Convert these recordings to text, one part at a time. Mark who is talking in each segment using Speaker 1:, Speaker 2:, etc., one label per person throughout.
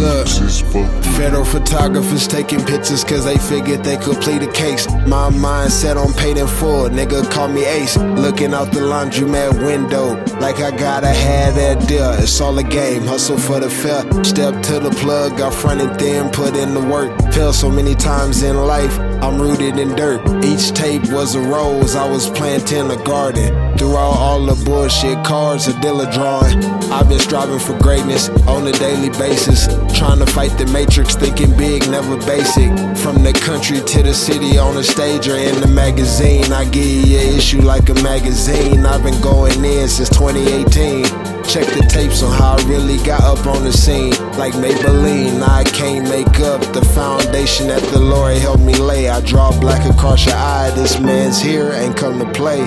Speaker 1: fuck.
Speaker 2: Federal photographers taking pictures cause they figured they could plead a case. My mind set on paid in full, nigga call me ace. Looking out the laundromat window, like I gotta have that deal. It's all a game, hustle for the fair. Step to the plug, got fronted then, put in the work. Fell so many times in life, I'm rooted in dirt. Each tape was a rose, I was planting a garden. Throughout all the bullshit, cards a dealer drawing. I've been striving for greatness on a daily basis. Trying to fight the matrix, thinking big, never basic. From the country to the city, on the stage or in the magazine. I give you an issue like a magazine. I've been going in since 2018. Check the tapes on how I really got up on the scene. Like Maybelline, I can't make up the foundation that the Lord helped me lay. I draw black across your eye. This man's here, ain't come to play.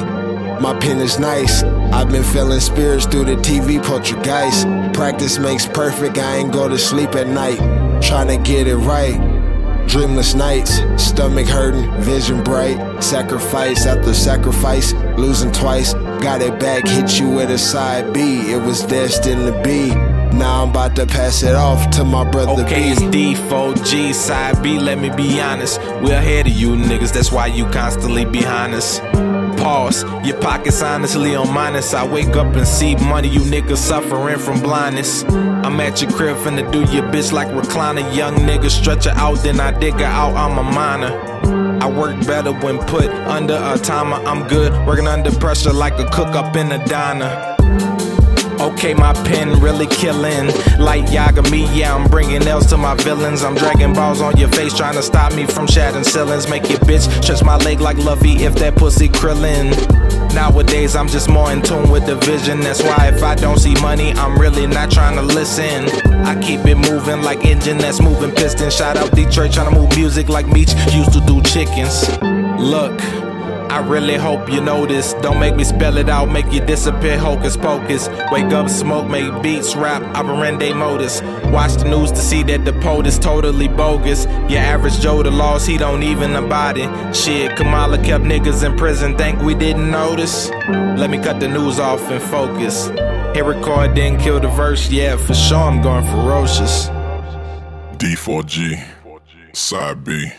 Speaker 2: My pen is nice. I've been feeling spirits through the TV poltergeist. Practice makes perfect. I ain't go to sleep at night. Trying to get it right. Dreamless nights, stomach hurting, vision bright. Sacrifice after sacrifice, losing twice. Got it back, hit you with a side B. It was destined to be. Now I'm about to pass it off to my brother
Speaker 3: Okay,
Speaker 2: B.
Speaker 3: it's D4G, side B, let me be honest. We're ahead of you niggas, that's why you constantly behind us. Pause, your pockets honestly on minus. I wake up and see money, you niggas suffering from blindness. I'm at your crib finna do your bitch like recliner. Young nigga stretch her out, then I dig her out, I'm a minor. I work better when put under a timer. I'm good, working under pressure like a cook up in a diner. Okay, my pen really killing. Like Yagami, yeah, I'm bringing L's to my villains. I'm dragging balls on your face, trying to stop me from shattering ceilings. Make your bitch stretch my leg like Luffy if that pussy krillin'. Nowadays, I'm just more in tune with the vision. That's why if I don't see money, I'm really not trying to listen. I keep it moving like engine that's moving piston. Shout out Detroit, trying to move music like Meech used to do chickens. Look. I really hope you notice. Don't make me spell it out, make you disappear, hocus pocus. Wake up, smoke, make beats, rap, operandi modus. Watch the news to see that the poet is totally bogus. Your average Joe, the laws, he don't even abide it. Shit, Kamala kept niggas in prison, think we didn't notice? Let me cut the news off and focus. Hit record, didn't kill the verse, yeah, for sure I'm going ferocious.
Speaker 1: D4G, side B.